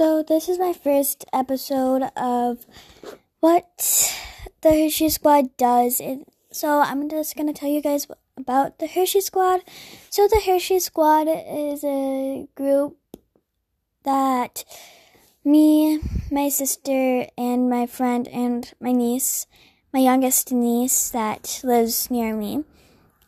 So, this is my first episode of what the Hershey Squad does. So, I'm just going to tell you guys about the Hershey Squad. So, the Hershey Squad is a group that me, my sister, and my friend, and my niece, my youngest niece that lives near me,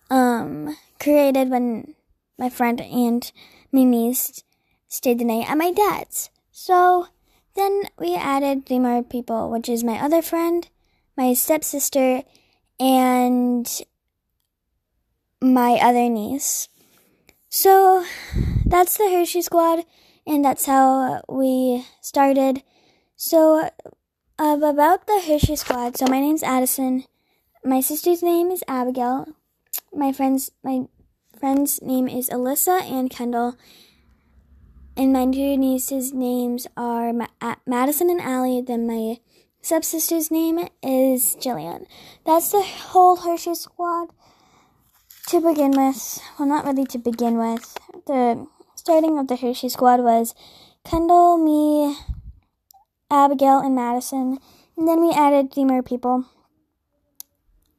um, created when my friend and my niece stayed the night at my dad's. So then we added three more people, which is my other friend, my stepsister, and my other niece. So that's the Hershey Squad, and that's how we started. So, uh, about the Hershey Squad, so my name's Addison. My sister's name is Abigail. My friend's my friend's name is Alyssa and Kendall, and my two nieces' names are Ma- uh, Madison and Allie. Then my stepsister's name is Jillian. That's the whole Hershey squad to begin with. Well, not really to begin with. The starting of the Hershey squad was Kendall, me, Abigail, and Madison. And then we added three more people.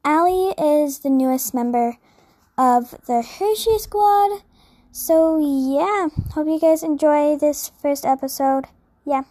Allie is the newest member of the Hershey squad. So, yeah, hope you guys enjoy this first episode. Yeah.